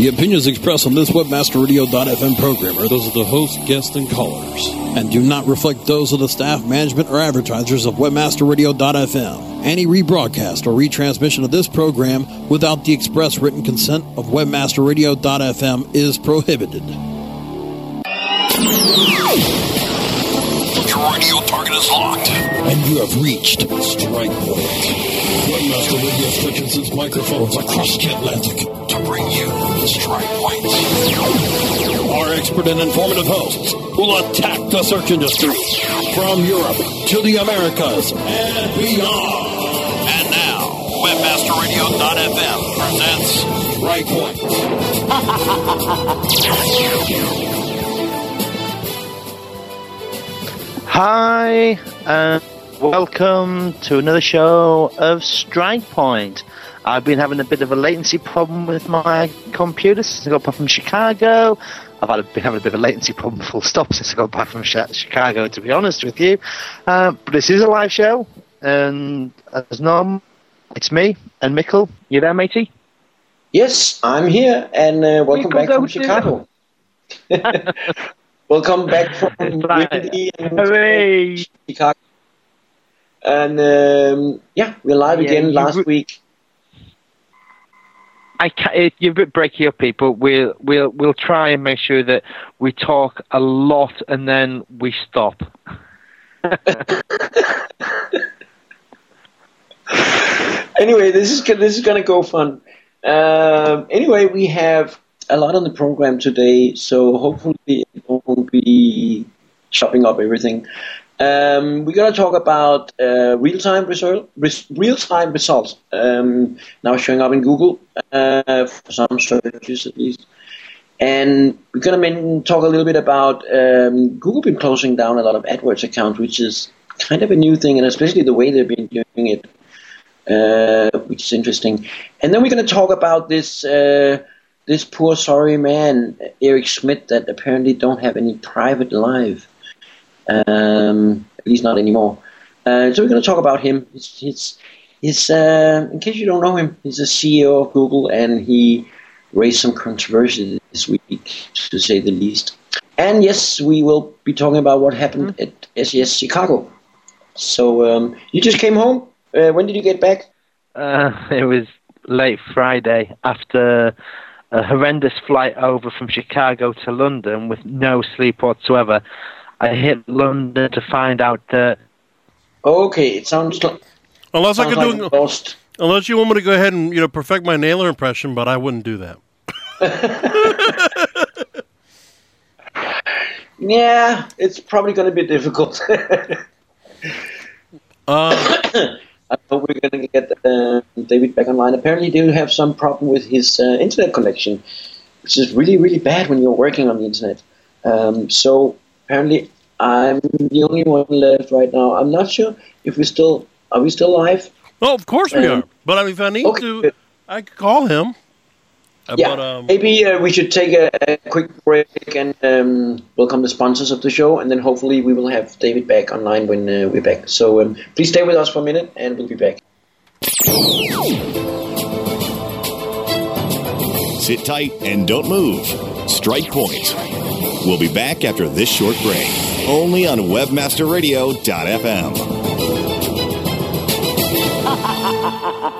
The opinions expressed on this WebmasterRadio.fm program are those of the host, guests, and callers, and do not reflect those of the staff, management, or advertisers of WebmasterRadio.fm. Any rebroadcast or retransmission of this program without the express written consent of WebmasterRadio.fm is prohibited. Your radio target is locked. And you have reached strike point. Webmaster Radio its microphones across the Atlantic to bring you. Our expert and informative hosts will attack the search industry from Europe to the Americas and beyond. And now, WebmasterRadio.fm presents Strike Point. Hi, and welcome to another show of Strike Point. I've been having a bit of a latency problem with my computer since I got back from Chicago. I've had been having a bit of a latency problem full stop since I got back from Chicago, to be honest with you. Uh, but this is a live show, and as normal, it's me and Mikkel. You there, matey? Yes, I'm here, and uh, welcome back from Chicago. welcome back from windy and Chicago. And um, yeah, we're live Yeah, again last re- week. I ca it, you're a bit breaky up, people. We'll we'll we'll try and make sure that we talk a lot and then we stop. Anyway, this is this is gonna go fun. Um, anyway, we have a lot on the program today, so hopefully it won't be chopping up everything. Um, we're gonna talk about uh, real-time result, real-time results um, now showing up in Google uh, for some searches at least. And we're going to talk a little bit about um, Google been closing down a lot of AdWords accounts, which is kind of a new thing, and especially the way they've been doing it, uh, which is interesting. And then we're going to talk about this uh, this poor sorry man, Eric Schmidt, that apparently don't have any private life, um, at least not anymore. Uh, so we're going to talk about him. He's, he's, he's uh, in case you don't know him, he's the CEO of Google, and he raised some controversy this week, to say the least. And yes, we will be talking about what happened at SES Chicago. So um, you just came home. Uh, when did you get back? Uh, it was late Friday after a horrendous flight over from Chicago to London with no sleep whatsoever. I hit London to find out that Okay, it sounds like Unless I sounds could like do, you lost. unless you want me to go ahead and you know perfect my Naylor impression, but I wouldn't do that. Yeah, it's probably going to be difficult. Uh, I hope we're going to get uh, David back online. Apparently, he did have some problem with his uh, internet connection, which is really, really bad when you're working on the internet. Um, so apparently, I'm the only one left right now. I'm not sure if we still are we still live. oh, of course we Um, are. But I mean, if I need okay, to. I could call him. Uh, Yeah, But um, maybe uh, we should take a, a quick break and um, welcome the sponsors of the show, and then hopefully we will have David back online when uh, we're back. So um, please stay with us for a minute, and we'll be back. Sit tight and don't move. Strike Point. We'll be back after this short break. Only on WebmasterRadio.fm.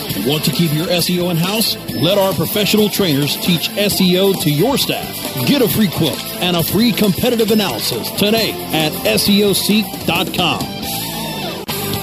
Want to keep your SEO in-house? Let our professional trainers teach SEO to your staff. Get a free quote and a free competitive analysis today at SEOseek.com.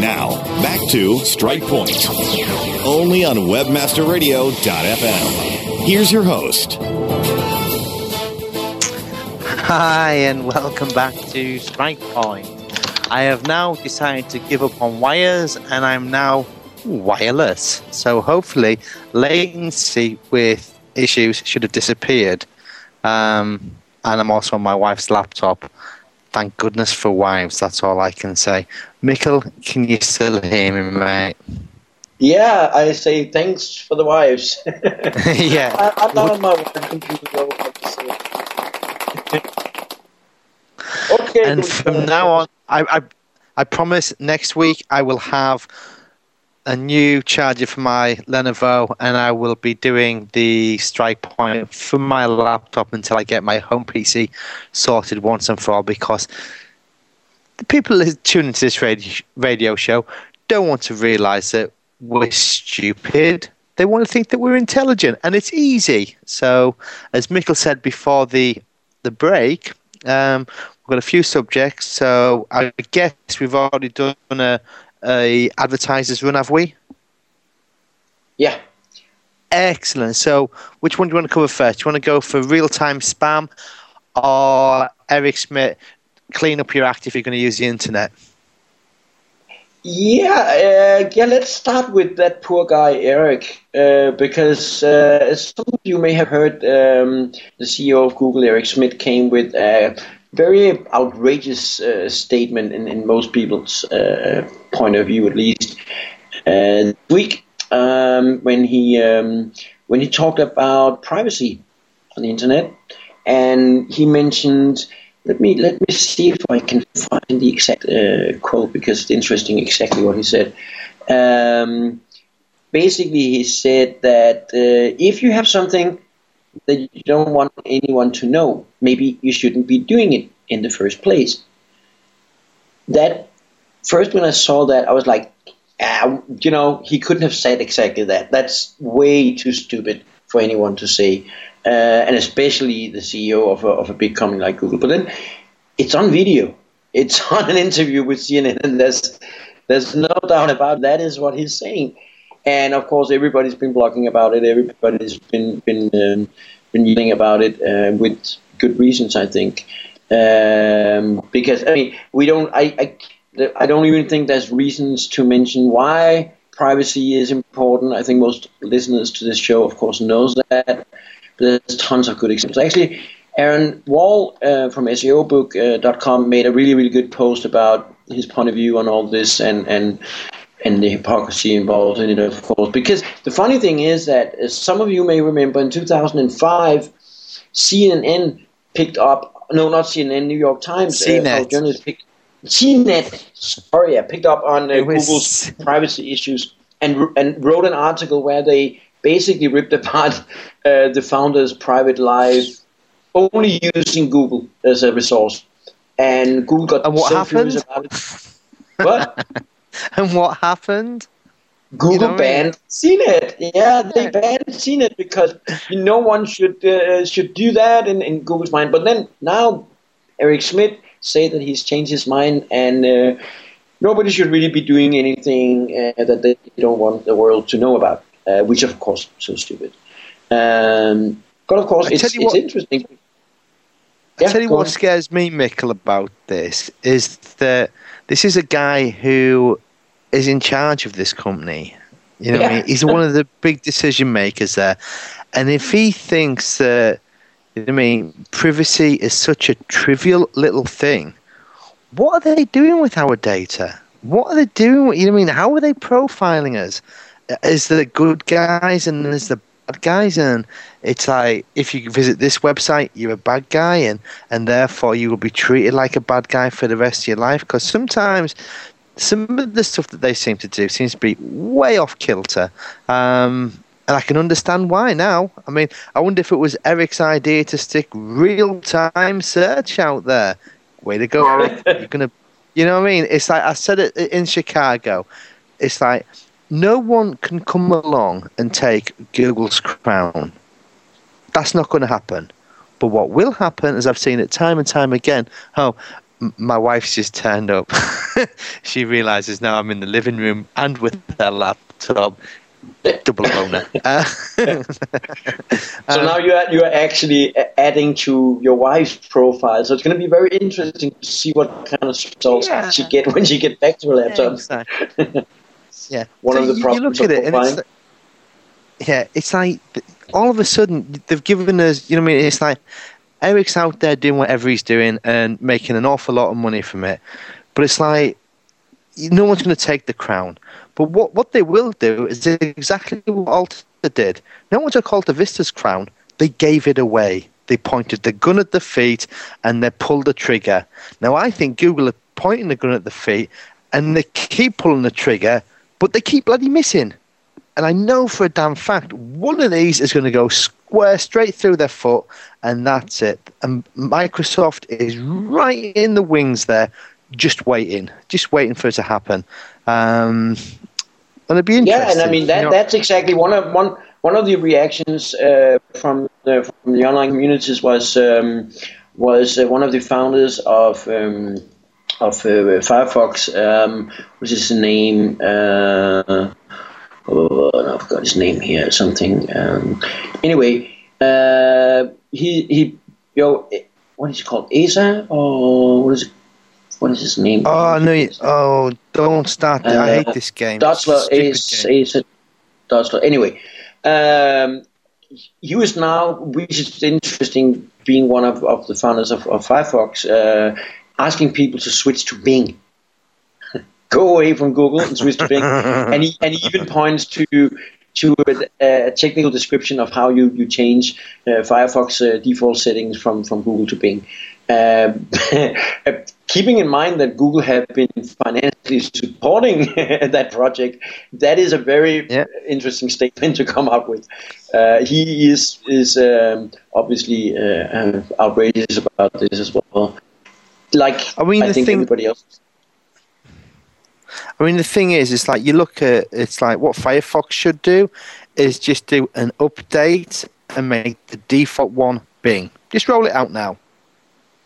Now, back to Strike Point. Only on WebmasterRadio.fm. Here's your host. Hi, and welcome back to Strike Point. I have now decided to give up on wires, and I'm now wireless. So hopefully, latency with issues should have disappeared. Um, and I'm also on my wife's laptop. Thank goodness for wives. That's all I can say. Mikkel, can you still hear me, mate? Yeah, I say thanks for the wives. yeah. I, am not on my computer. okay. And from uh, now on, I, I, I promise next week I will have a new charger for my Lenovo, and I will be doing the strike point for my laptop until I get my home PC sorted once and for all. Because the people who tune into this radio, radio show don't want to realize that we're stupid. They want to think that we're intelligent, and it's easy. So, as Mikkel said before the the break, um, we've got a few subjects. So, I guess we've already done a a advertisers run, have we? Yeah. Excellent. So, which one do you want to cover first? Do you want to go for real time spam or Eric Schmidt, clean up your act if you're going to use the internet? Yeah, uh, yeah. Let's start with that poor guy Eric, uh, because uh, as some of you may have heard, um, the CEO of Google, Eric Schmidt, came with a very outrageous uh, statement in, in most people's uh, point of view, at least. Uh, week um, when he um, when he talked about privacy on the internet, and he mentioned. Let me let me see if I can find the exact uh, quote because it's interesting exactly what he said. Um, basically, he said that uh, if you have something that you don't want anyone to know, maybe you shouldn't be doing it in the first place. That first when I saw that, I was like, ah, you know, he couldn't have said exactly that. That's way too stupid for anyone to say, uh, and especially the CEO of a, of a big company like Google. But then it's on video. It's on an interview with CNN, and there's there's no doubt about that is what he's saying. And of course, everybody's been blogging about it. Everybody's been been um, been yelling about it uh, with good reasons, I think. Um, because I mean, we don't. I, I I don't even think there's reasons to mention why privacy is important. I think most listeners to this show, of course, knows that. But there's tons of good examples. Actually, Aaron Wall uh, from SEObook.com uh, made a really, really good post about his point of view on all this and and and the hypocrisy involved in it, of course. Because the funny thing is that as some of you may remember, in 2005, CNN picked up no, not CNN, New York Times. CNET. Uh, journalists picked CNET, sorry, I picked up on uh, Google's privacy issues and and wrote an article where they basically ripped apart uh, the founder's private life, only using Google as a resource. And Google got and what so happened? furious about it. What? and what happened? Google You know what I mean? banned CNET. Yeah, they banned CNET because no one should uh, should do that in, in Google's mind. But then now Eric Schmidt say that he's changed his mind and uh, nobody should really be doing anything uh, that they don't want the world to know about, uh, which of course is so stupid. Um, but of course I it's, it's what- interesting. I Yeah, tell you what on. scares me, Mikkel, about this is that this is a guy who is in charge of this company. You know what I mean? He's one of the big decision makers there. And if he thinks that, you know I mean, privacy is such a trivial little thing, what are they doing with our data? What are they doing? You know what I mean? How are they profiling us? Is the good guys and there's the bad guys? And it's like if you visit this website, you're a bad guy, and and therefore you will be treated like a bad guy for the rest of your life. Because sometimes some of the stuff that they seem to do seems to be way off kilter. Um, and I can understand why now. I mean, I wonder if it was Eric's idea to stick real time search out there. Way to go, Eric. You're gonna you know what I mean? It's like I said it in Chicago. It's like no one can come along and take Google's crown. That's not going to happen. But what will happen, as I've seen it time and time again, oh, m- my wife's just turned up. she realizes now I'm in the living room and with her laptop. Double boner. Uh, So um, now you are you are actually adding to your wife's profile. So it's going to be very interesting to see what kind of results Yeah. she get when she get back to her laptop. Exactly. yeah. One So of the you- you look at it, and it's like, yeah, it's like all of a sudden they've given us. You know what I mean? It's like Eric's out there doing whatever he's doing and making an awful lot of money from it, but it's like no one's going to take the crown. But what what they will do is exactly what Alta did. No one took Alta Vista's crown. They gave it away. They pointed the gun at the feet and they pulled the trigger. Now I think Google are pointing the gun at the feet and they keep pulling the trigger, but they keep bloody missing. And I know for a damn fact one of these is going to go square straight through their foot, and that's it. And Microsoft is right in the wings there, just waiting, just waiting for it to happen. Um, and it'd be interesting. Yeah, and I mean that you know. that's exactly one of one one of the reactions uh, from the from the online communities was um, was uh, one of the founders of um, of uh, Firefox. Um, what's his name? Uh, oh, no, I forgot his name here. Something. Um, anyway, uh, he he yo, what is he called? Asa or what is it? What is his name? Oh no! Oh, don't start! that. I Uh, hate this game. Stupid is, game. is it Dotzler. Anyway, um, he was now, which is interesting, being one of, of the founders of, of Firefox, uh, asking people to switch to Bing. Go away from Google and switch to Bing. and he and he even points to to a, a technical description of how you you change uh, Firefox uh, default settings from from Google to Bing. Um, keeping in mind that Google have been financially supporting that project, that is a very Yeah. interesting statement to come up with. Uh, he is is um, obviously uh, uh, outrageous about this as well. Like I mean, the think thing- everybody else. I mean, the thing is, it's like you look at it's like what Firefox should do is just do an update and make the default one Bing. Just roll it out now.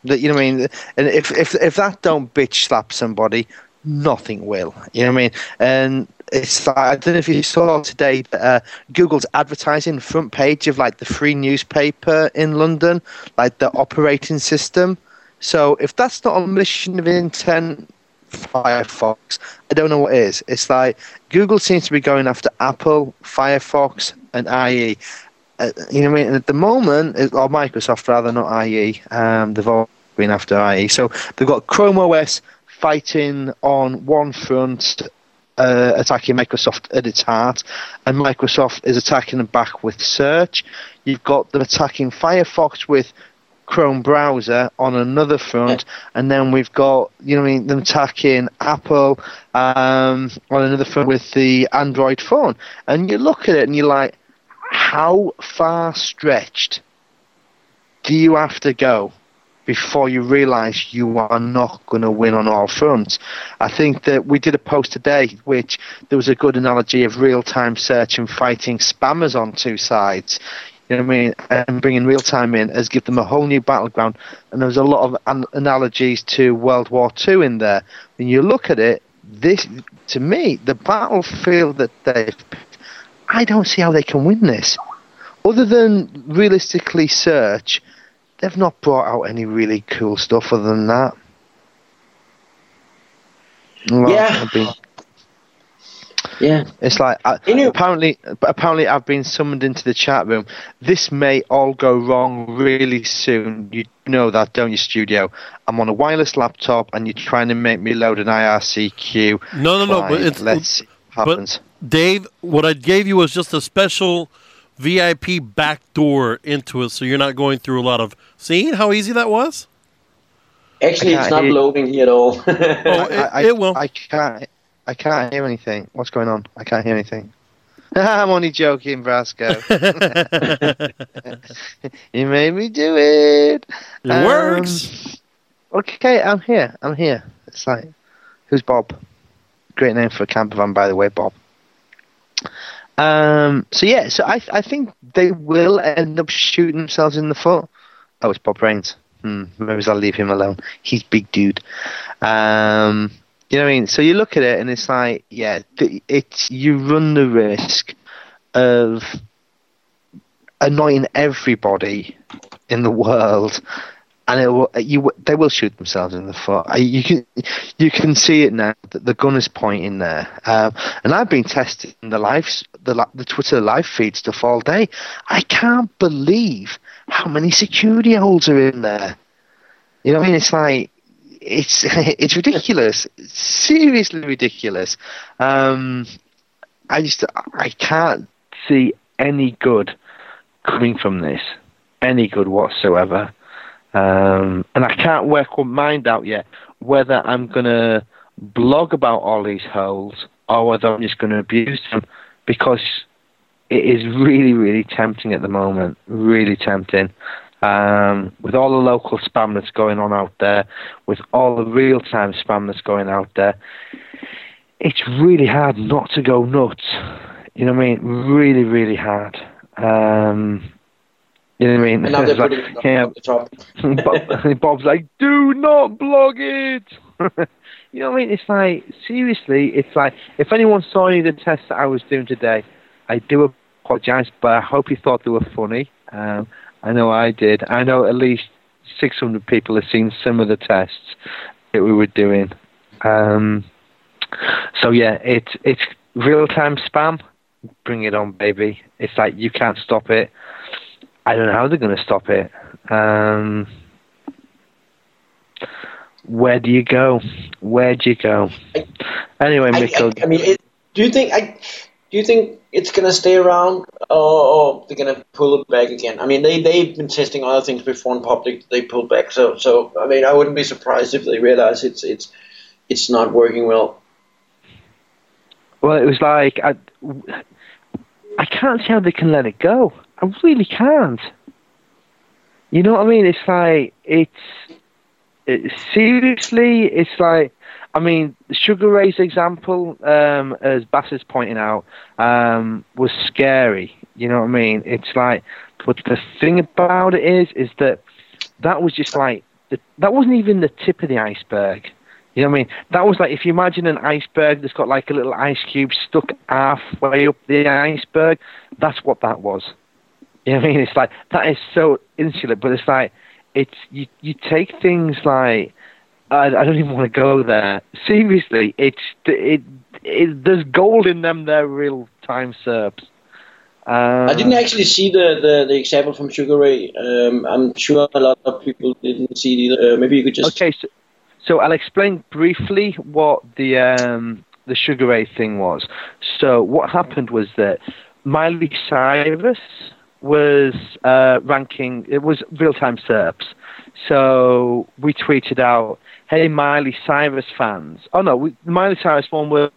That you know what I mean. And if if if that don't bitch slap somebody, nothing will. You know what I mean. And it's like I don't know if you saw today that uh, Google's advertising front page of like the free newspaper in London, like the operating system. So if that's not a mission of intent Firefox. I don't know what is. It's like Google seems to be going after Apple, Firefox, and IE. Uh, you know what I mean? And at the moment, or Microsoft rather, not IE. Um, they've all been after IE. So they've got Chrome OS fighting on one front, uh, attacking Microsoft at its heart, and Microsoft is attacking them back with search. You've got them attacking Firefox with Chrome browser on another front, and then we've got you know I mean them attacking Apple um, on another front with the Android phone, and you look at it and you're like, how far stretched do you have to go before you realise you are not going to win on all fronts. I think that we did a post today which there was a good analogy of real-time search and fighting spammers on two sides. You know what I mean? And bringing real time in has given them a whole new battleground. And there's a lot of an- analogies to World War II in there. When you look at it, this to me, the battlefield that they've, I don't see how they can win this. Other than realistically search, they've not brought out any really cool stuff other than that. Well, Yeah. I've been- Yeah. it's like I, apparently, apparently, I've been summoned into the chat room. This may all go wrong really soon. You know that, don't you, studio? I'm on a wireless laptop, and you're trying to make me load an IRCQ. No, no, no. But it's let's see what happens. Dave, what I gave you was just a special VIP back door into it, so you're not going through a lot of. Seeing how easy that was? Actually, it's can't hear- loading here at all. Oh, it, I, it will. I can't. I can't hear anything. What's going on? I can't hear anything. I'm only joking, Brasco. you made me do it. It Um, works. Okay, I'm here. I'm here. It's like, who's Bob? Great name for a camper van, by the way, Bob. Um. So yeah. So I I think they will end up shooting themselves in the foot. Oh, it's Bob Rains. Hmm. Maybe I'll leave him alone. He's big dude. Um. You know what I mean? So you look at it and it's like, yeah, it's you run the risk of annoying everybody in the world, and it will, you they will shoot themselves in the foot. You can you can see it now that the gun is pointing there. Um, and I've been testing the live the the Twitter live feed stuff all day. I can't believe how many security holes are in there. You know what I mean? It's like it's it's ridiculous, seriously ridiculous. Um, I just I can't see any good coming from this, any good whatsoever. Um, and I can't work my mind out yet whether I'm gonna blog about all these holes or whether I'm just gonna abuse them because it is really really tempting at the moment, really tempting um, with all the local spam that's going on out there, with all the real time spam that's going out there, it's really hard not to go nuts. You know what I mean? Really, really hard. Um, you know what I mean? And now they're like, yeah. Bob, Bob's like, do not blog it. you know what I mean? It's like, seriously, it's like, if anyone saw any of the tests that I was doing today, I do apologize, but I hope you thought they were funny. Um, I know I did. I know at least 600 people have seen some of the tests that we were doing. Um, so yeah, it's it's real time spam. Bring it on, baby. It's like you can't stop it. I don't know how they're going to stop it. Um, where do you go? Where do you go? Anyway, I, Mikkel, I, I mean, it, do you think I? Do you think it's gonna stay around, or, they're gonna pull it back again? I mean, they they've been testing other things before in public. They pulled back, so so I mean, I wouldn't be surprised if they realize it's it's it's not working well. Well, it was like I, I can't see how they can let it go. I really can't. You know what I mean? It's like it's it, seriously. It's like I mean, Sugarrae's example, um, as Bass is pointing out, um, was scary. You know what I mean? It's like, but the thing about it is, is that that was just like the, that wasn't even the tip of the iceberg. You know what I mean? That was like if you imagine an iceberg that's got like a little ice cube stuck halfway up the iceberg. That's what that was. You know what I mean? It's like that is so insular, but it's like it's you. You take things like I, I don't even want to go there. Seriously, it's it, it. There's gold in them. They're real time serps. Um, I didn't actually see the, the, the example from Sugarrae. Um, I'm sure a lot of people didn't see it either. Uh, maybe you could just. Okay, so, so I'll explain briefly what the um, the Sugarrae thing was. So what happened was that Miley Cyrus was uh, ranking. It was real time SERPs. So we tweeted out, "Hey Miley Cyrus fans." Oh no, we, Miley Cyrus one was,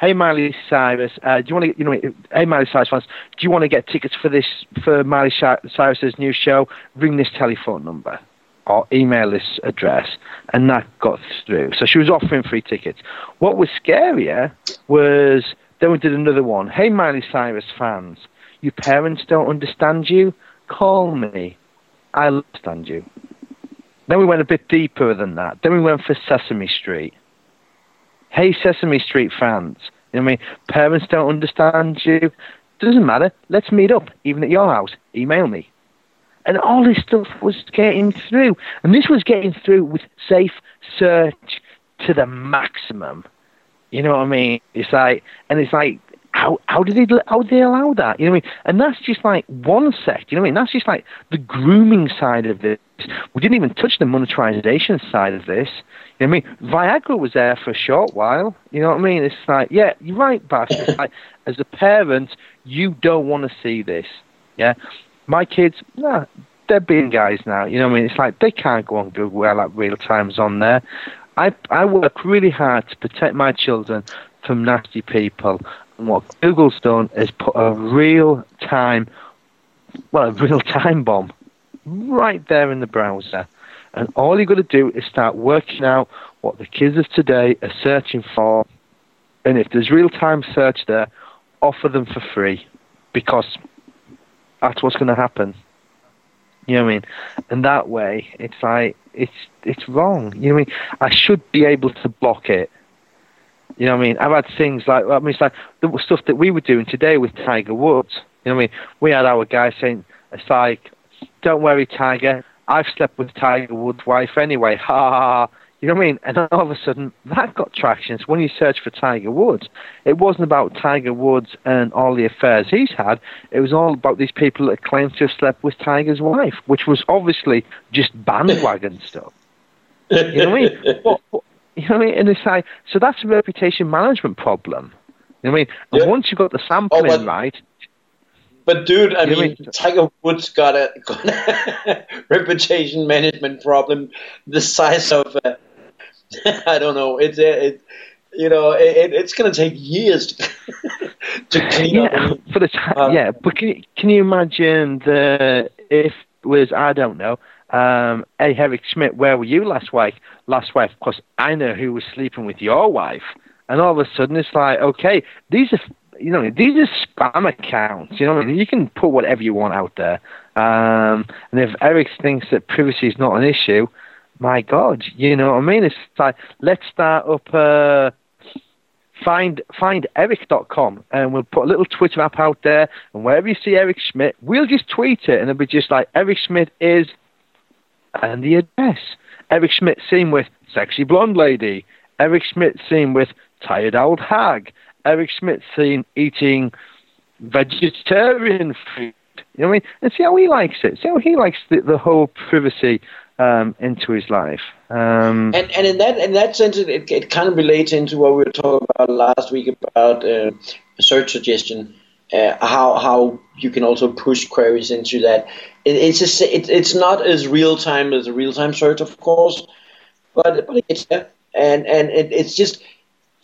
"Hey Miley Cyrus, uh, do you want to? You know, hey Miley Cyrus fans, do you want to get tickets for this for Miley Cyrus's new show? Ring this telephone number." or email this address, and that got through. So she was offering free tickets. What was scarier was then we did another one. Hey, Miley Cyrus fans, your parents don't understand you. Call me. I understand you. Then we went a bit deeper than that. Then we went for Sesame Street. Hey, Sesame Street fans. You know what I mean? Parents don't understand you. Doesn't matter. Let's meet up, even at your house. Email me. And all this stuff was getting through. And this was getting through with safe search to the maximum. You know what I mean? It's like, and it's like, how how did they how did they allow that? You know what I mean? And that's just like one sect. You know what I mean? That's just like the grooming side of this. We didn't even touch the monetization side of this. You know what I mean? Viagra was there for a short while. You know what I mean? It's like, yeah, you're right. It's like, as a parent, you don't want to see this. Yeah, my kids, nah, they're being guys now. You know what I mean? It's like they can't go on Google like real time's on there. I I work really hard to protect my children from nasty people. And what Google's done is put a real time, well, a real time bomb right there in the browser. And all you've got to do is start working out what the kids of today are searching for. And if there's real time search there, offer them for free because that's what's going to happen. You know what I mean? And that way, it's like it's it's wrong. You know what I mean? I should be able to block it. You know what I mean? I've had things like I mean, it's like the stuff that we were doing today with Tiger Woods. You know what I mean? We had our guy saying, "It's like, don't worry, Tiger. I've slept with Tiger Woods' wife anyway." Ha ha ha. You know what I mean? And all of a sudden, that got traction. So when you search for Tiger Woods, it wasn't about Tiger Woods and all the affairs he's had. It was all about these people that claimed to have slept with Tiger's wife, which was obviously just bandwagon stuff. You know what I mean? you know what I mean? And it's like, so that's a reputation management problem. You know what I mean? And Yeah. once you've got the sampling Oh, but- right, But dude, I mean, mean- Tiger Woods got a, got a reputation management problem the size of I don't know. It's it, you know, it, it's going to take years to, to clean up. yeah, for the time, Um, yeah. But can you, can you imagine the if it was I don't know, um, hey Eric Schmidt, where were you last week? Last week, because I know who was sleeping with your wife, and all of a sudden it's like, okay, these are you know these are spam accounts. You know, I mean? you can put whatever you want out there, um, and if Eric thinks that privacy is not an issue. My God, you know what I mean? It's like let's start up uh, find find eric.com and we'll put a little Twitter app out there and wherever you see Eric Schmidt, we'll just tweet it and it'll be just like Eric Schmidt is and the address. Eric Schmidt seen with sexy blonde lady. Eric Schmidt seen with tired old hag. Eric Schmidt seen eating vegetarian food. You know what I mean? And see how he likes it. See how he likes the, the whole privacy um, into his life. Um, And and in that in that sense, it, it, it kind of relates into what we were talking about last week about uh, search suggestion. Uh, how how you can also push queries into that. It, it's just, it, it's not as real time as a real time search, of course, but but it's there, and and it, it's just.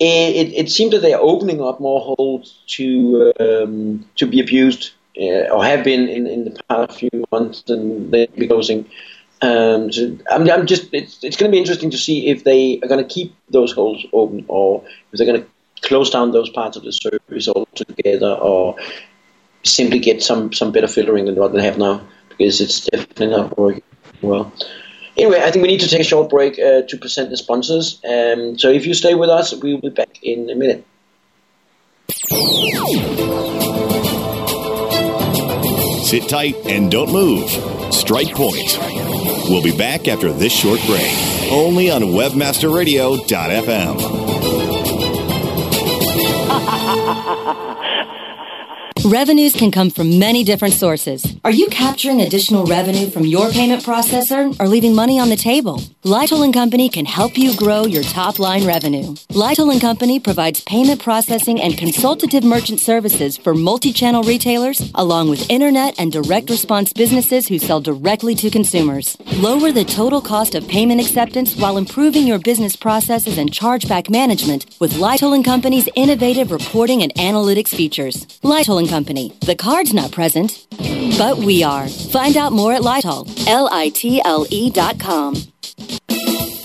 It, it, it seems that they are opening up more holes to um, to be abused uh, or have been in, in the past few months, and they'll be closing. Um, so I'm, I'm just it's, it's going to be interesting to see if they are going to keep those holes open or if they're going to close down those parts of the service altogether or simply get some, some better filtering than what they have now because it's definitely not working well. Anyway, I think we need to take a short break uh, to present the sponsors. Um, so if you stay with us, we will be back in a minute. Sit tight and don't move. Strike Point. We'll be back after this short break. Only on WebmasterRadio.fm. Revenues can come from many different sources. Are you capturing additional revenue from your payment processor or leaving money on the table? Litle and Company can help you grow your top line revenue. Litle and Company provides payment processing and consultative merchant services for multi-channel retailers along with internet and direct response businesses who sell directly to consumers. Lower the total cost of payment acceptance while improving your business processes and chargeback management with Litle and Company's innovative reporting and analytics features. Litle and Company. The card's not present, but we are. Find out more at Litle, L-I-T-L-E dot com.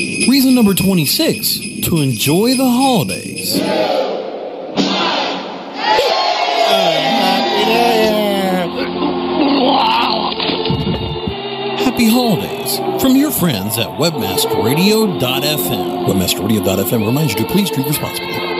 Reason number 26 to enjoy the holidays. Happy holidays from your friends at webmasterradio.fm. Webmasterradio.fm reminds you to please drink responsibly.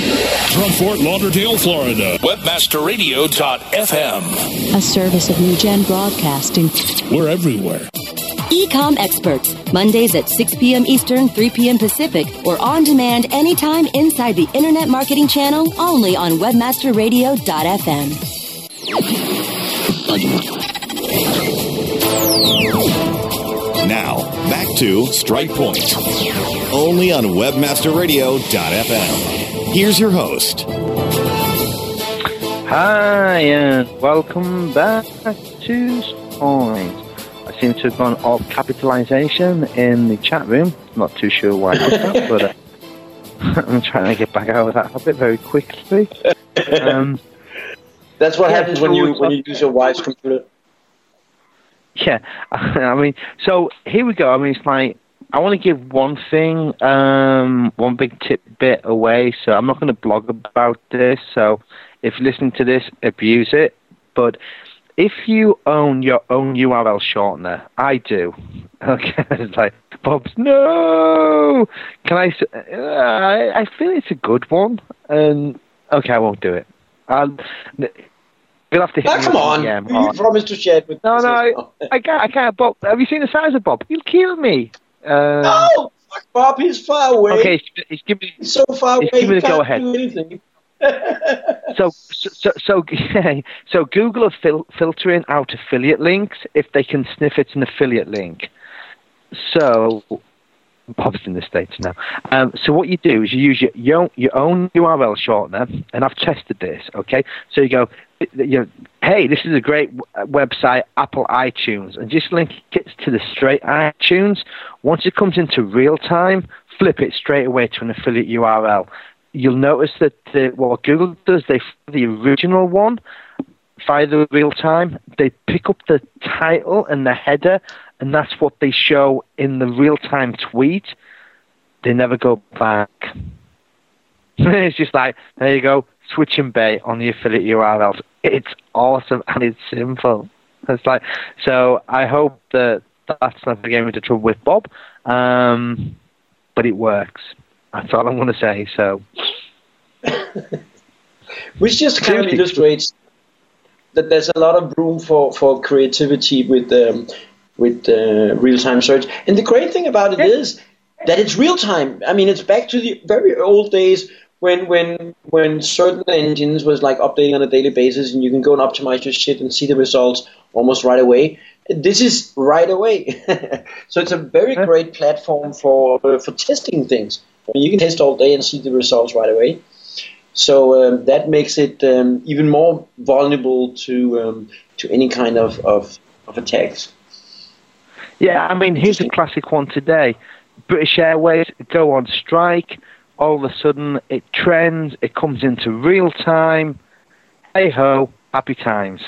From Fort Lauderdale, Florida, webmasterradio.fm. A service of New Gen Broadcasting. We're everywhere. Ecom Experts, Mondays at 6 p.m. Eastern, 3 p.m. Pacific, or on demand anytime inside the Internet Marketing Channel only on webmasterradio.fm. Now, back to Strike Point. Only on WebmasterRadio.fm. Here's your host. Hi, and welcome back to Point. I seem to have gone off capitalization in the chat room. Not too sure why I did that, but uh, I'm trying to get back out of that habit very quickly. Um, That's what Yeah, happens when you when you use your wife's computer. Yeah, I mean, so here we go. I mean, it's like I want to give one thing, um, one big tidbit away. So I'm not going to blog about this. So if you're listening to this, abuse it. But if you own your own URL shortener, I do. Okay, it's like Bob's. No, can I? Uh, I, I feel it's a good one, and okay, I won't do it. I'll, you'll have to hit me come on, DM you promised to share with no, no, I. I can't. I can't. Bob, have you seen the size of Bob? You'll kill me. Uh, No, fuck Bob, he's far away. Okay, he's, he's giving He's so far away, the can't do anything. so so so so Google are fil- filtering out affiliate links if they can sniff it's an affiliate link. So Bob's in the states now. Um, so what you do is you use your your own, your own URL shortener, and I've tested this. Okay, so you go, you know, hey, this is a great uh, website, Apple iTunes, and just link it to the straight iTunes. Once it comes into real time, flip it straight away to an affiliate URL. You'll notice that the, what Google does, they the original one via the real time, they pick up the title and the header, and that's what they show in the real time tweet. They never go back. it's just like, there you go, switch and bait on the affiliate URLs. It's awesome and it's simple. It's like, so I hope that that's not going to get me into trouble with Bob, um, but it works. That's all I'm going to say. So, Which just kind of illustrates that there's a lot of room for, for creativity with um, with uh, real time search. And the great thing about it is that it's real time. I mean, it's back to the very old days when when when certain engines was like updating on a daily basis, and you can go and optimize your shit and see the results almost right away. This is right away, so it's a very great platform for for testing things. I mean, you can test all day and see the results right away. So um, that makes it um, even more vulnerable to um, to any kind of, of, of attacks. Yeah, I mean, here's a classic one today. British Airways go on strike. All of a sudden, it trends. It comes into real time. Hey ho, happy times.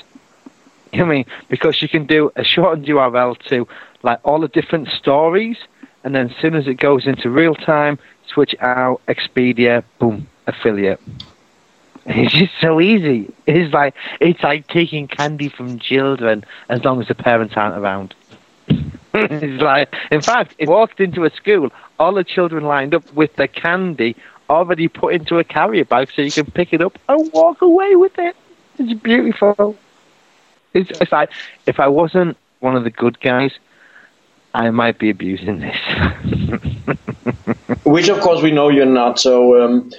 You know I mean? Because you can do a shortened URL to like all the different stories, and then as soon as it goes into real time, switch out Expedia, boom, affiliate. It's just so easy. It's like it's like taking candy from children as long as the parents aren't around. it's like, in fact, it walked into a school, all the children lined up with the candy already put into a carrier bag, so you can pick it up and walk away with it. It's beautiful. It's, it's like if I wasn't one of the good guys, I might be abusing this. Which, of course, we know you're not. So, um,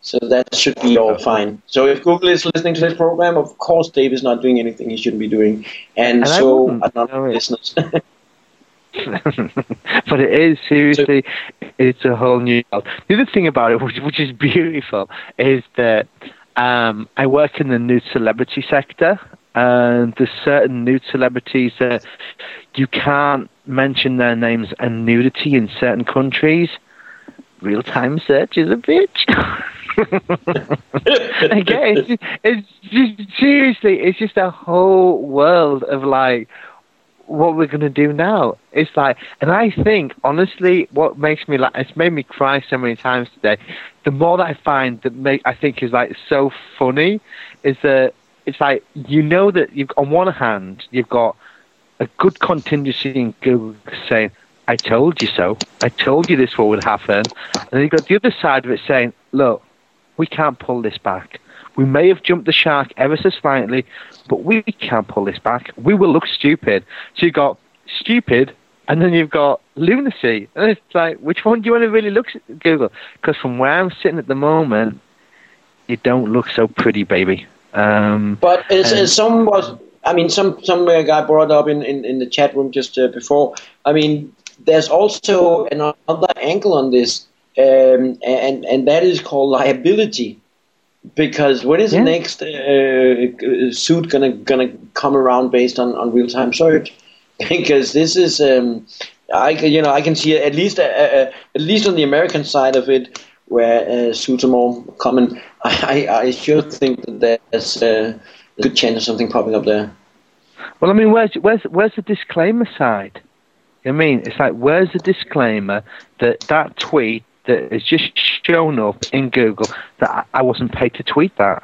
so that should be all fine. So, if Google is listening to this program, of course, Dave is not doing anything he shouldn't be doing, and, And so not listeners. but it is seriously, it's a whole new world. The other thing about it, which, which is beautiful, is that um, I work in the nude celebrity sector, and there's certain nude celebrities that you can't mention their names and nudity in certain countries. Real time search is a bitch. Again, it's, just, it's just seriously, it's just a whole world of like what we're gonna do now. It's like, and I think honestly, what makes me like, it's made me cry so many times today. The more that I find that make I think is like so funny, is that it's like you know that you've on one hand you've got a good contingency in Google saying, "I told you so. I told you this would happen," and then you've got the other side of it saying, "Look, we can't pull this back. We may have jumped the shark ever so slightly, but we can't pull this back. We will look stupid. So you've got stupid, and then you've got lunacy. And it's like, which one do you want to really look at, Google? Because from where I'm sitting at the moment, you don't look so pretty, baby. Um, But as, and- as some was, I mean, some some guy brought up in, in, in the chat room just uh, before. I mean, there's also another angle on this, um, and and that is called liability. Because when is the next uh, suit gonna gonna come around based on, on real time search? Because this is, um, I you know I can see at least uh, uh, at least on the American side of it where uh, suits are more common. I, I, I sure think that there's uh, a good chance of something popping up there. Well, I mean, where's where's where's the disclaimer side? I mean, it's like where's the disclaimer that that tweet that has just shown up in Google that I- wasn't paid to tweet that.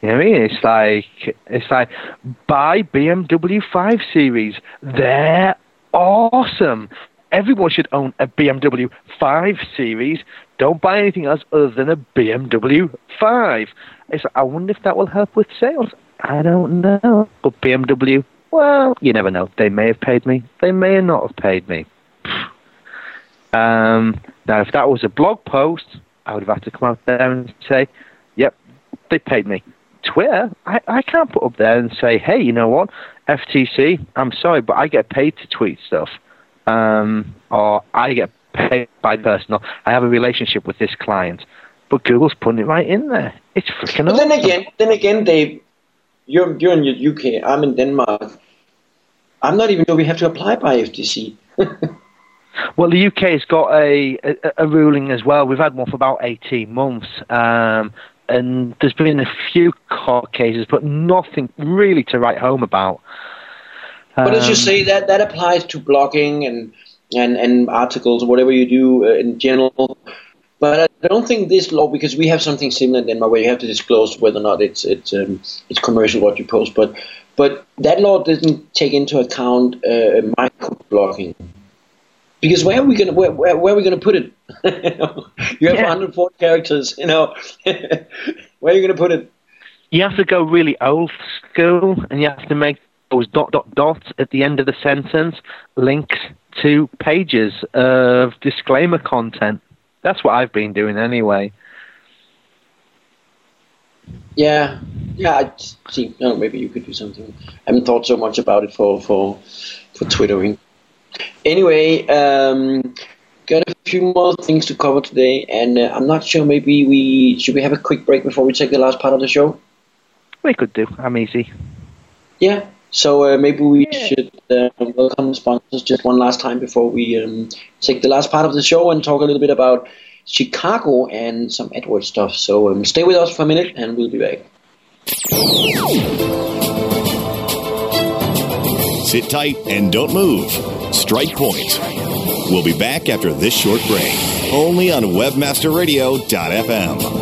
You know what I mean? It's like it's like buy BMW 5 Series. They're awesome. Everyone should own a BMW 5 Series. Don't buy anything else other than a BMW 5. It's like, I wonder if that will help with sales. I don't know. But BMW, well, you never know. They may have paid me. They may not have paid me. Um, now, if that was a blog post, I would have had to come out there and say, yep, they paid me. Twitter, I, I can't put up there and say, hey, you know what? FTC, I'm sorry, but I get paid to tweet stuff. Um, or I get paid by personal. I have a relationship with this client. But Google's putting it right in there. It's freaking But then again, then again, Dave, you're you're in the UK. I'm in Denmark. I'm not even sure we have to apply by FTC. Well, the UK has got a, a, a ruling as well. We've had one for about 18 months. Um, and there's been a few court cases, but nothing really to write home about. But as you Um, say, that that applies to blogging and and and articles, whatever you do uh, in general. But I don't think this law, because we have something similar in Denmark where you have to disclose whether or not it's it's um, it's commercial what you post. But but that law doesn't take into account uh, microblogging. Because where are we gonna where, where, where are we gonna put it? you have 140 characters, you know. where are you gonna put it? you have to go really old school and you have to make those dot dot dots at the end of the sentence links to pages of disclaimer content. That's what I've been doing anyway. Yeah, yeah. I see. No, maybe you could do something. I haven't thought so much about it for for for twittering. Anyway, um, got a few more things to cover today, and uh, I'm not sure. Maybe we should we have a quick break before we take the last part of the show. We could do. I'm easy. Yeah. So uh, maybe we should uh, welcome the sponsors just one last time before we um, take the last part of the show and talk a little bit about Chicago and some AdWords stuff. So um, stay with us for a minute, and we'll be back. Sit tight and don't move. Strike Point. We'll be back after this short break. Only on WebmasterRadio.fm.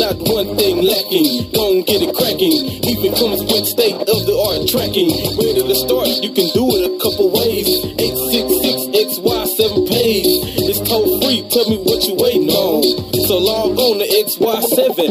Not one thing lacking. Don't get it cracking. Even comes with state of the art tracking. Where to start? You can do it a couple ways. 866 XY7 page. It's toll free. Tell me what you waiting on. So log on to xy7.com.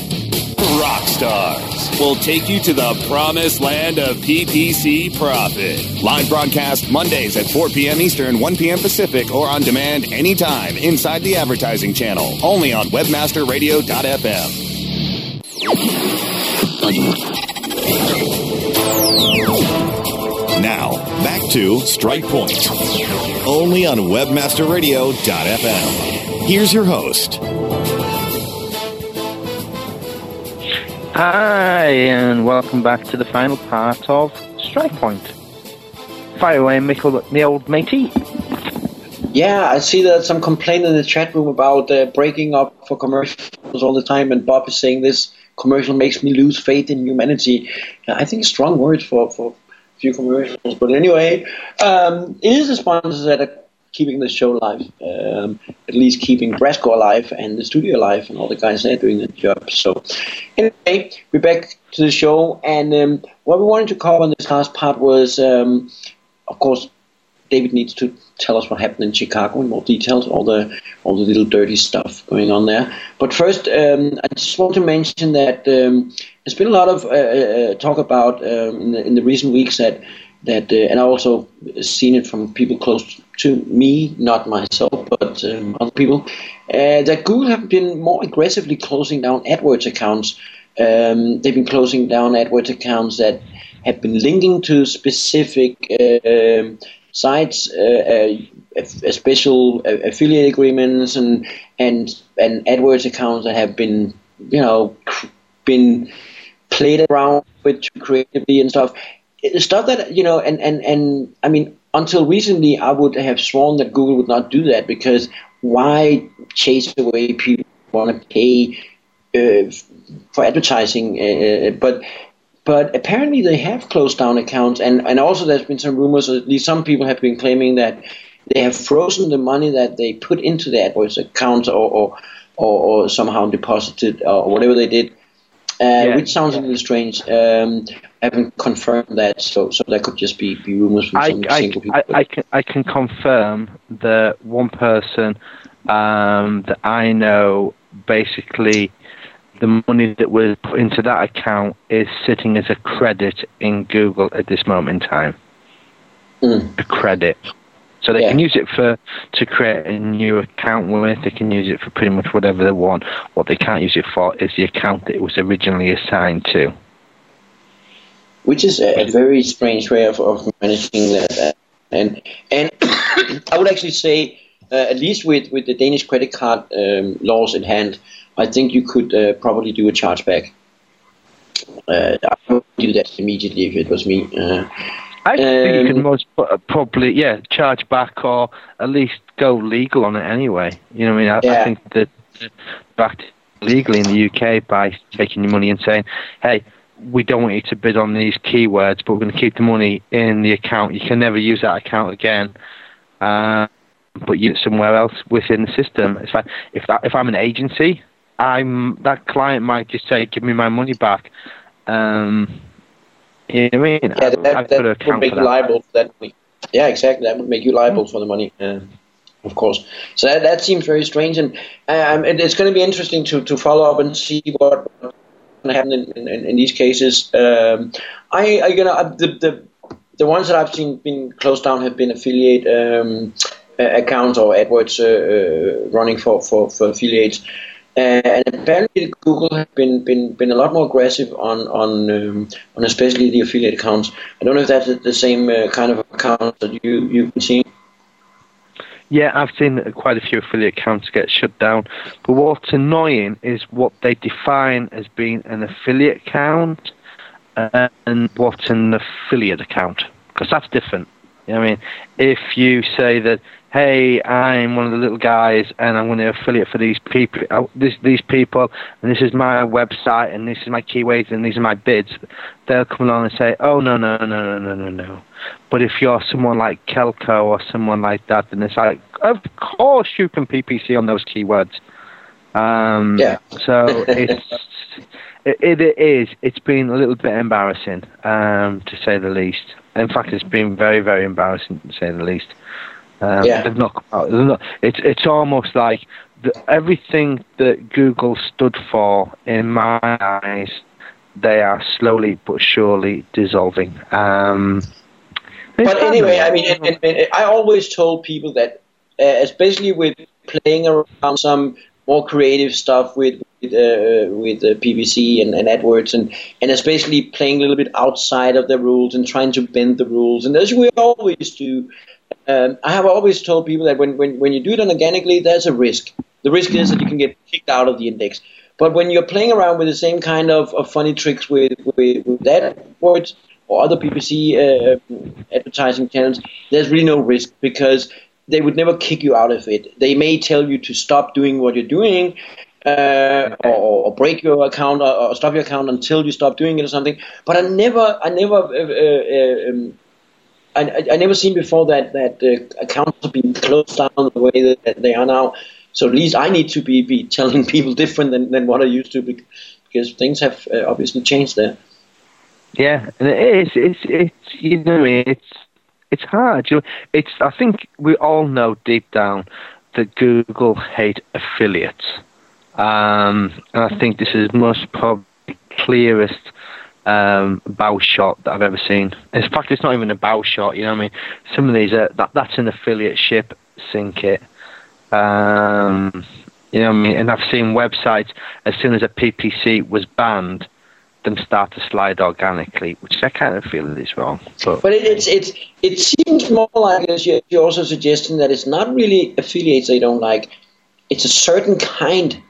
Rockstars will take you to the promised land of PPC profit. Live broadcast Mondays at 4 p.m. Eastern, 1 p.m. Pacific, or on demand anytime inside the advertising channel. Only on webmasterradio.fm. Now, back to Strike Point. Only on webmasterradio.fm. Here's your host. Hi, and welcome back to the final part of Strike Point. Fire away, Mikkel, the old matey. Yeah, I see that some complaint in the chat room about uh, breaking up for commercials all the time, and Bob is saying this commercial makes me lose faith in humanity. I think strong words for for a few commercials, but anyway, um, it is the sponsors that keeping the show alive, um, at least keeping Brasco alive and the studio alive, and all the guys there doing the job. So, anyway, we're back to the show, and um, what we wanted to cover in this last part was, um, of course, David needs to tell us what happened in Chicago in more details, all the all the little dirty stuff going on there. But first, um, I just want to mention that um, there's been a lot of uh, uh, talk about um, in, the, in the recent weeks that that, uh, and I also seen it from people close to me, not myself, but um, other people, uh, that Google have been more aggressively closing down AdWords accounts. Um, they've been closing down AdWords accounts that have been linking to specific um sites, uh, uh, special uh, affiliate agreements, and and and AdWords accounts that have been, you know, cr- been played around with creatively and stuff. Stuff that you know, and and and I mean, until recently, I would have sworn that Google would not do that because why chase away people who want to pay uh, for advertising? Uh, but but apparently they have closed down accounts, and, and also there's been some rumors. At least some people have been claiming that they have frozen the money that they put into the AdWords accounts, or or, or, or somehow deposited, or whatever they did. Uh, Yeah. which sounds a little strange. Um, haven't confirmed that, so so that could just be, be rumors from I, some I, single people. I, I, can, I can confirm that one person um, that I know basically the money that was put into that account is sitting as a credit in Google at this moment in time. A credit. So they can use it for to create a new account with. They can use it for pretty much whatever they want. What they can't use it for is the account that it was originally assigned to. Which is a, a very strange way of, of managing that. And and I would actually say, uh, at least with, with the Danish credit card um, laws in hand, I think you could uh, probably do a chargeback. Uh, I would do that immediately if it was me. Uh, I think you Um, can most probably, yeah, charge back or at least go legal on it anyway. You know what I mean? I, I think that back legally in the UK by taking your money and saying, hey, we don't want you to bid on these keywords, but we're going to keep the money in the account. You can never use that account again. Uh, but use it somewhere else within the system. If I if that if I'm an agency, I'm that client might just say, "Give me my money back." Um, you know what I mean? yeah, that, I've that would make for you that. liable for that money. Yeah, exactly. That would make you liable for the money. Uh, of course. So that, that seems very strange, and um, it, it's going to be interesting to, to follow up and see what what's going to happen in, in, in these cases. Um, I, I gonna uh, the, the the ones that I've seen been closed down have been affiliate um, uh, accounts or AdWords uh, uh, running for, for, for affiliates. Uh, and apparently, Google has been, been, been a lot more aggressive on on um, on especially the affiliate accounts. I don't know if that's the same uh, kind of account that you you've seeing. Yeah, I've seen quite a few affiliate accounts get shut down. But what's annoying is what they define as being an affiliate account and what's an affiliate account, because that's different. You know I mean? If you say that, hey, I'm one of the little guys and I'm going to affiliate for these people, uh, this, these people, and this is my website and this is my keywords and these are my bids, they'll come along and say, oh, no, no, no, no, no, no, no. But if you're someone like Kelkoo or someone like that, then it's like, of course you can PPC on those keywords. Um, yeah. So it's it, it is. It's been a little bit embarrassing, um, to say the least. In fact, it's been very, very embarrassing to say the least. Um, Yeah. they've not, come out- they've not- it's it's almost like the, everything that Google stood for, in my eyes, they are slowly but surely dissolving. Um, But anyway, I mean, and, and, and I always told people that, uh, especially with playing around some more creative stuff with with, uh, with uh, PPC and, and AdWords, and and especially playing a little bit outside of the rules and trying to bend the rules, and as we always do. Um, I have always told people that when, when, when you do it organically, there's a risk. The risk is that you can get kicked out of the index. But when you're playing around with the same kind of, of funny tricks with, with, with AdWords or other PPC uh, advertising channels, there's really no risk because they would never kick you out of it. They may tell you to stop doing what you're doing uh, or, or break your account or, or stop your account until you stop doing it or something. But I never, I never, uh, uh, um, I, I, I never seen before that that uh, accounts have been closed down the way that, they are now. So at least I need to be, be telling people different than, than what I used to bec- because things have uh, obviously changed there. Yeah, and it is. It's it's you know it's it's hard. You know, it's. I think we all know deep down that Google hate affiliates, um, and I think this is most probably clearest um, bow shot that I've ever seen. In fact, it's not even a bow shot. You know what I mean? Some of these are that that's an affiliate ship. Sink it. Um, you know what I mean? And I've seen websites as soon as a PPC was banned, them start to slide organically, which I kind of feel is wrong. But, But it, it's it's it seems more like as you- you're also suggesting that it's not really affiliates they don't like. It's a certain kind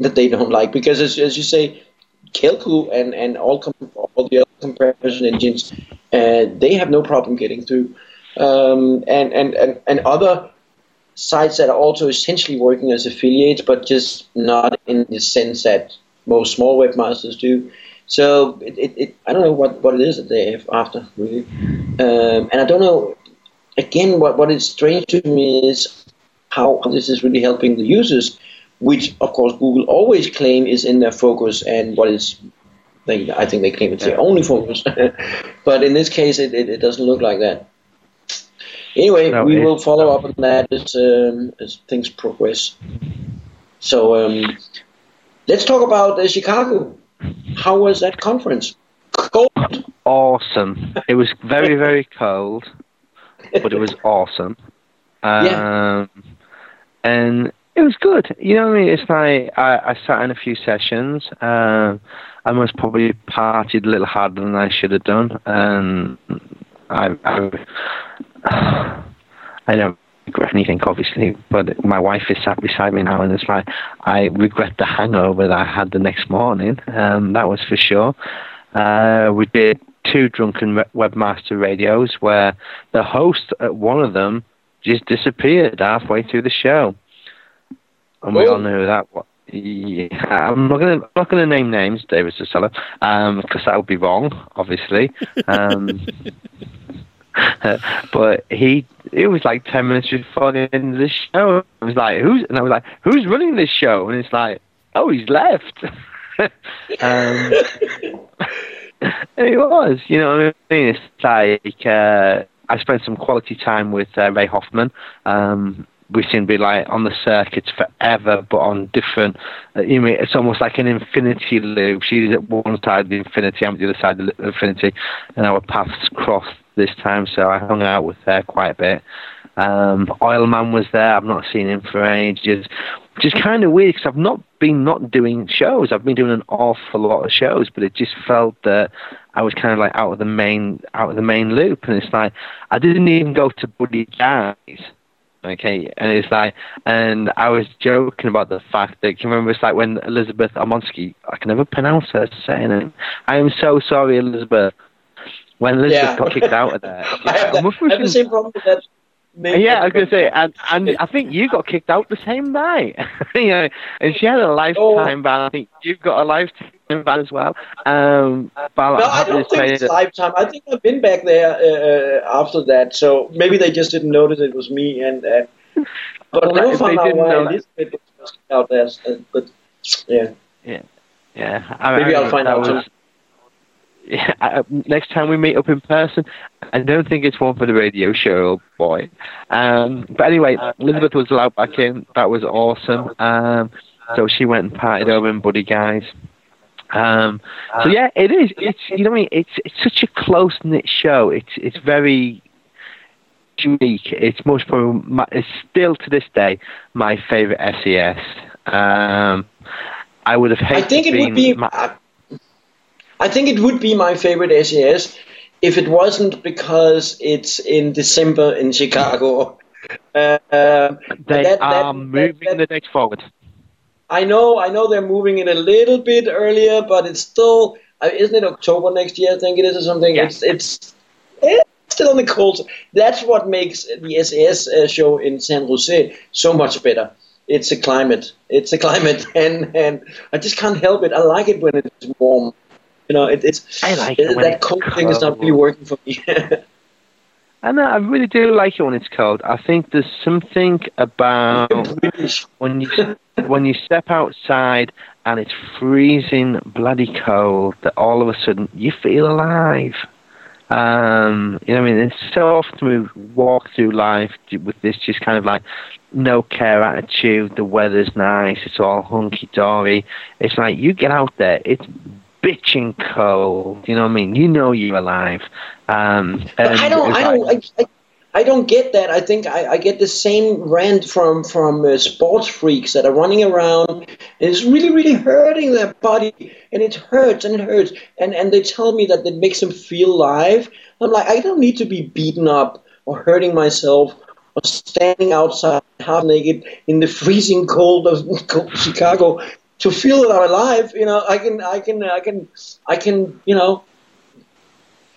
that they don't like because as, as you say, Kelkoo and and all all the other comparison engines, uh, they have no problem getting through, um, and, and and and other sites that are also essentially working as affiliates, but just not in the sense that most small webmasters do. So it, it, it I don't know what, what it is that they have after really, um, and I don't know. Again, what what is strange to me is how this is really helping the users, which of course Google always claim is in their focus and what is. They, I think they claim it's their only focus, but in this case, it, it, it doesn't look like that. Anyway, No, we it- will follow up on that as um, as things progress. So um, let's talk about uh, Chicago. How was that conference? Cold. awesome. It was very, very cold, but it was awesome. Um, Yeah. And it was good. You know what I mean? It's like I, I sat in a few sessions. Um, I most probably partied a little harder than I should have done. And I, I, I don't regret anything, obviously, but my wife is sat beside me now, and it's like I regret the hangover that I had the next morning. Um, that was for sure. Uh, we did two drunken webmaster radios where the host at one of them just disappeared halfway through the show, and we all knew that. Yeah, I'm not gonna I'm not gonna name names, David Szetela, um, because that would be wrong, obviously. Um, but he it was like ten minutes before the end of the show. I was like, who's and I was like, who's running this show? And it's like, oh, he's left. um, and it was, you know what I mean? It's like uh, I spent some quality time with uh, Rae Hoffman. Um, we seem to be like on the circuits forever, but on different. Uh, you know, it's almost like an infinity loop. She's at one side of the infinity, I'm at the other side of the infinity, and our paths crossed this time. So I hung out with her quite a bit. Um, Oilman was there. I've not seen him for ages, which is kind of weird because I've not been not doing shows. I've been doing an awful lot of shows, but it just felt that I was kind of like out of the main out of the main loop, and it's like I didn't even go to Buddy Guys. Okay, and it's like, and I was joking about the fact that, you remember, it's like when Elizabeth Amonsky, I can never pronounce her saying it. I am so sorry, Elizabeth. When Elizabeth Yeah. got kicked out of there. I have, that, I have the same problem with that. Yeah, I was going to say, and, and I think you got kicked out the same night. you know, and she had a oh. lifetime ban. I think you've got a lifetime ban as well. Um, but No, I don't think it's lifetime. I think I've been back there uh, after that, so maybe they just didn't notice it was me. And uh, but never if they out didn't why know that- Elizabeth was out there. But yeah, Yeah, yeah. I, Maybe I I'll find out was- Yeah, I, next time we meet up in person, I don't think it's one for the radio show, boy. Um, but anyway, Elizabeth was allowed back in. That was awesome. Um, so she went and partied over in Buddy Guys. Um, so yeah, it is. It's you know what I mean. It's it's such a close knit show. It's it's very unique. It's most probably my, it's still to this day my favorite SES. Um, I would have I think it would be. my- I, I think it would be my favorite SES if it wasn't because it's in December in Chicago. Uh, um, They that- are that- moving the date forward. I know, I know they're moving it a little bit earlier, but it's still, uh, isn't it October next year? I think it is or something. It's it's it's still on the cold. That's what makes the SES uh, show in San Jose so much better. It's a climate. It's a climate, and and I just can't help it. I like it when it's warm. You know, it, it's I like it when that it's cold thing is not really working for me. I know, I really do like it when it's cold. I think there's something about when you when you step outside and it's freezing bloody cold that all of a sudden you feel alive. Um, you know, what I mean, it's so often we walk through life with this just kind of like no care attitude. The weather's nice. It's all hunky dory. It's like you get out there. It's bitching cold. You know what I mean? You know you're alive. Um, I don't, I don't, I, I, I don't get that. I think I, I get the same rant from from uh, sports freaks that are running around, and it's really, really hurting their body, and it hurts and it hurts, and and they tell me that it makes them feel alive. I'm like, I don't need to be beaten up or hurting myself or standing outside half naked in the freezing cold of Chicago to feel that I'm alive. You know, I can, I can, I can, I can, you know,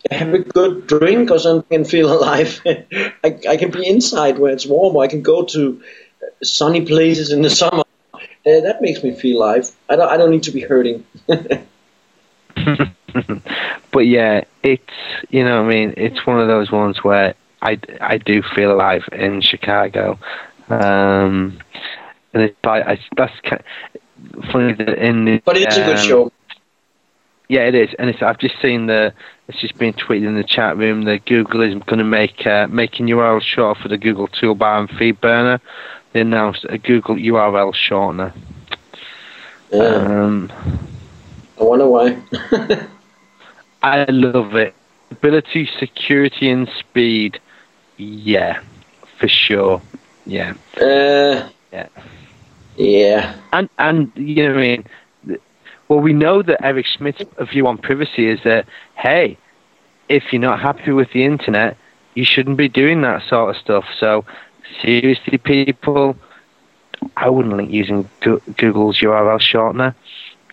have a good drink or something and feel alive. I, I can be inside where it's warm, or I can go to sunny places in the summer. Uh, that makes me feel alive. I don't, I don't need to be hurting. but yeah, it's you know, I mean, it's one of those ones where I, I do feel alive in Chicago, um, and it's like I, that's kind funny that in the, But it's a good um, show. Yeah, it is, and it's, I've just seen the it's just been tweeted in the chat room that Google is going to make uh, making URL short for the Google toolbar and feed burner. They announced a Google URL shortener. Um, I wonder why. I love it. Ability, security, and speed. Yeah, for sure. Yeah. Uh, yeah. Yeah. And and you know what I mean. Well, we know that Eric Schmidt's view on privacy is that hey, if you're not happy with the internet, you shouldn't be doing that sort of stuff. So seriously, people, I wouldn't link using Google's URL shortener.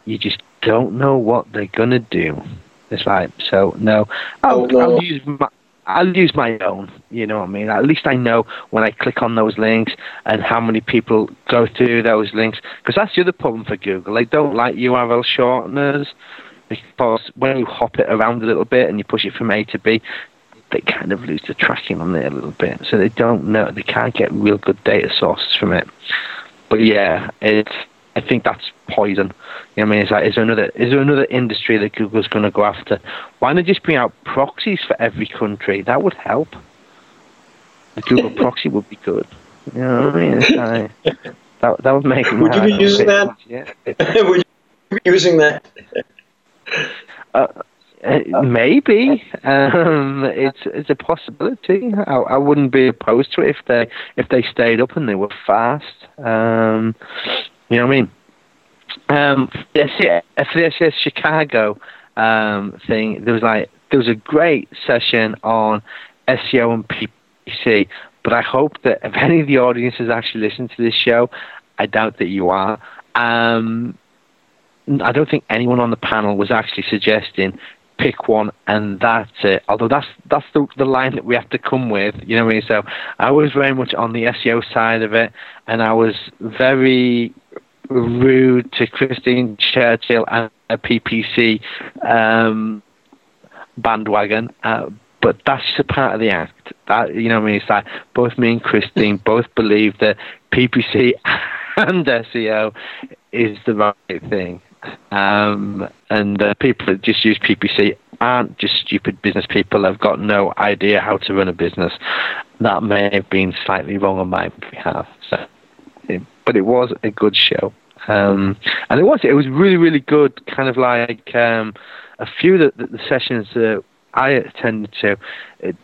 You just don't know what they're gonna do. It's like so. No, I'll, Oh, no. I'll use my. I'll use my own, you know what I mean? At least I know when I click on those links and how many people go through those links. Because that's the other problem for Google. They don't like URL shorteners because when you hop it around a little bit and you push it from A to B, they kind of lose the tracking on it a little bit. So they don't know, they can't get real good data sources from it. But yeah, it's. I think that's poison. You know I mean? Is there another is there another industry that Google's going to go after? Why not just bring out proxies for every country? That would help. The Google proxy would be good. You know what I mean? Like, that that would make. Would you be using that? Yeah. Would you be using that? Uh, uh, maybe um, it's it's a possibility. I, I wouldn't be opposed to it if they if they stayed up and they were fast. Um, you know what I mean? Um, for this yes, Chicago um, thing, there was like there was a great session on SEO and PPC. But I hope that if any of the audience has actually listened to this show, I doubt that you are. Um, I don't think anyone on the panel was actually suggesting pick one and that's it. Although that's that's the the line that we have to come with, you know what I mean? So I was very much on the SEO side of it, and I was very rude to Christine Churchill and a PPC um, bandwagon. Uh, but that's just a part of the act. That you know what I mean? It's like both me and Christine both believe that PPC and SEO is the right thing. Um, and uh, people that just use PPC aren't just stupid business people. They've got no idea how to run a business. That may have been slightly wrong on my behalf. So, but it was a good show. Um, and it was it was really really good. Kind of like um, a few of the, the sessions that I attended to. It,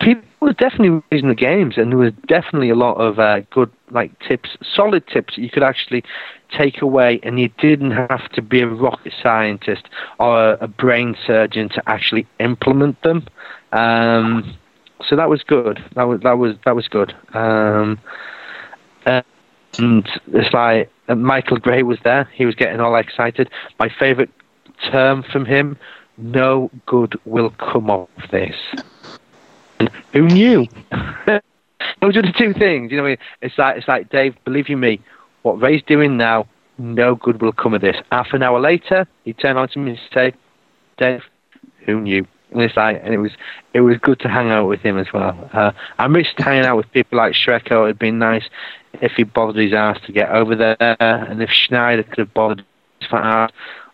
people were definitely raising the games, and there was definitely a lot of uh, good like tips, solid tips that you could actually take away, and you didn't have to be a rocket scientist or a, a brain surgeon to actually implement them. Um, so that was good. That was that was that was good. Um, uh, and it's like uh, Michael Gray was there. He was getting all excited. My favourite term from him: "No good will come of this." And who knew? Those are the two things. You know, it's like it's like Dave. Believe you me, what Rae's doing now, no good will come of this. Half an hour later, he turned on to me and said, "Dave, who knew?" And it's like, and it was it was good to hang out with him as well. Uh, I missed hanging out with people like Shreko. It'd been nice if he bothered his ass to get over there, and if Schneider could have bothered his fat ass,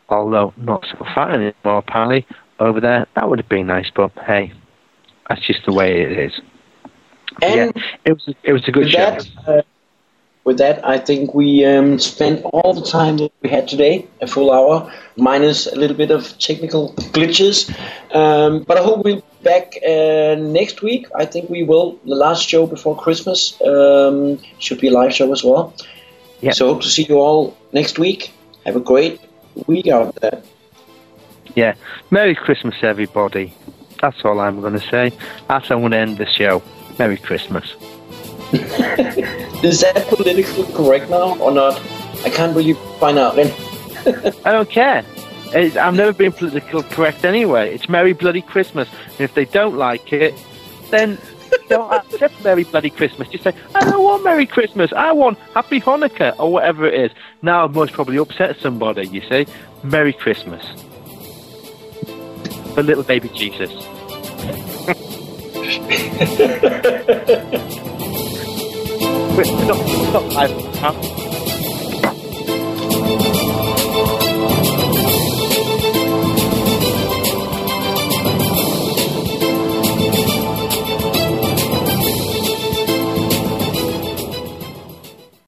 although not so fat anymore apparently over there, that would have been nice. But hey, that's just the way it is. And yeah, it was it was a good with show. that, uh, with that, I think we um, spent all the time that we had today, a full hour, minus a little bit of technical glitches. Um, but I hope we'll be back uh, next week. I think we will. The last show before Christmas um, should be a live show as well. Yeah. So hope to see you all next week. Have a great week out there. Yeah. Merry Christmas, everybody. That's all I'm going to say. That's how I'm going to end the show. Merry Christmas. Is that politically correct now or not? I can't really find out. I don't care. I've never been politically correct anyway. It's Merry Bloody Christmas. And if they don't like it, then don't accept Merry Bloody Christmas. Just say, I don't want Merry Christmas. I want Happy Hanukkah or whatever it is. Now I've most probably upset somebody, you see. Merry Christmas. For little baby Jesus. Stop, I, huh?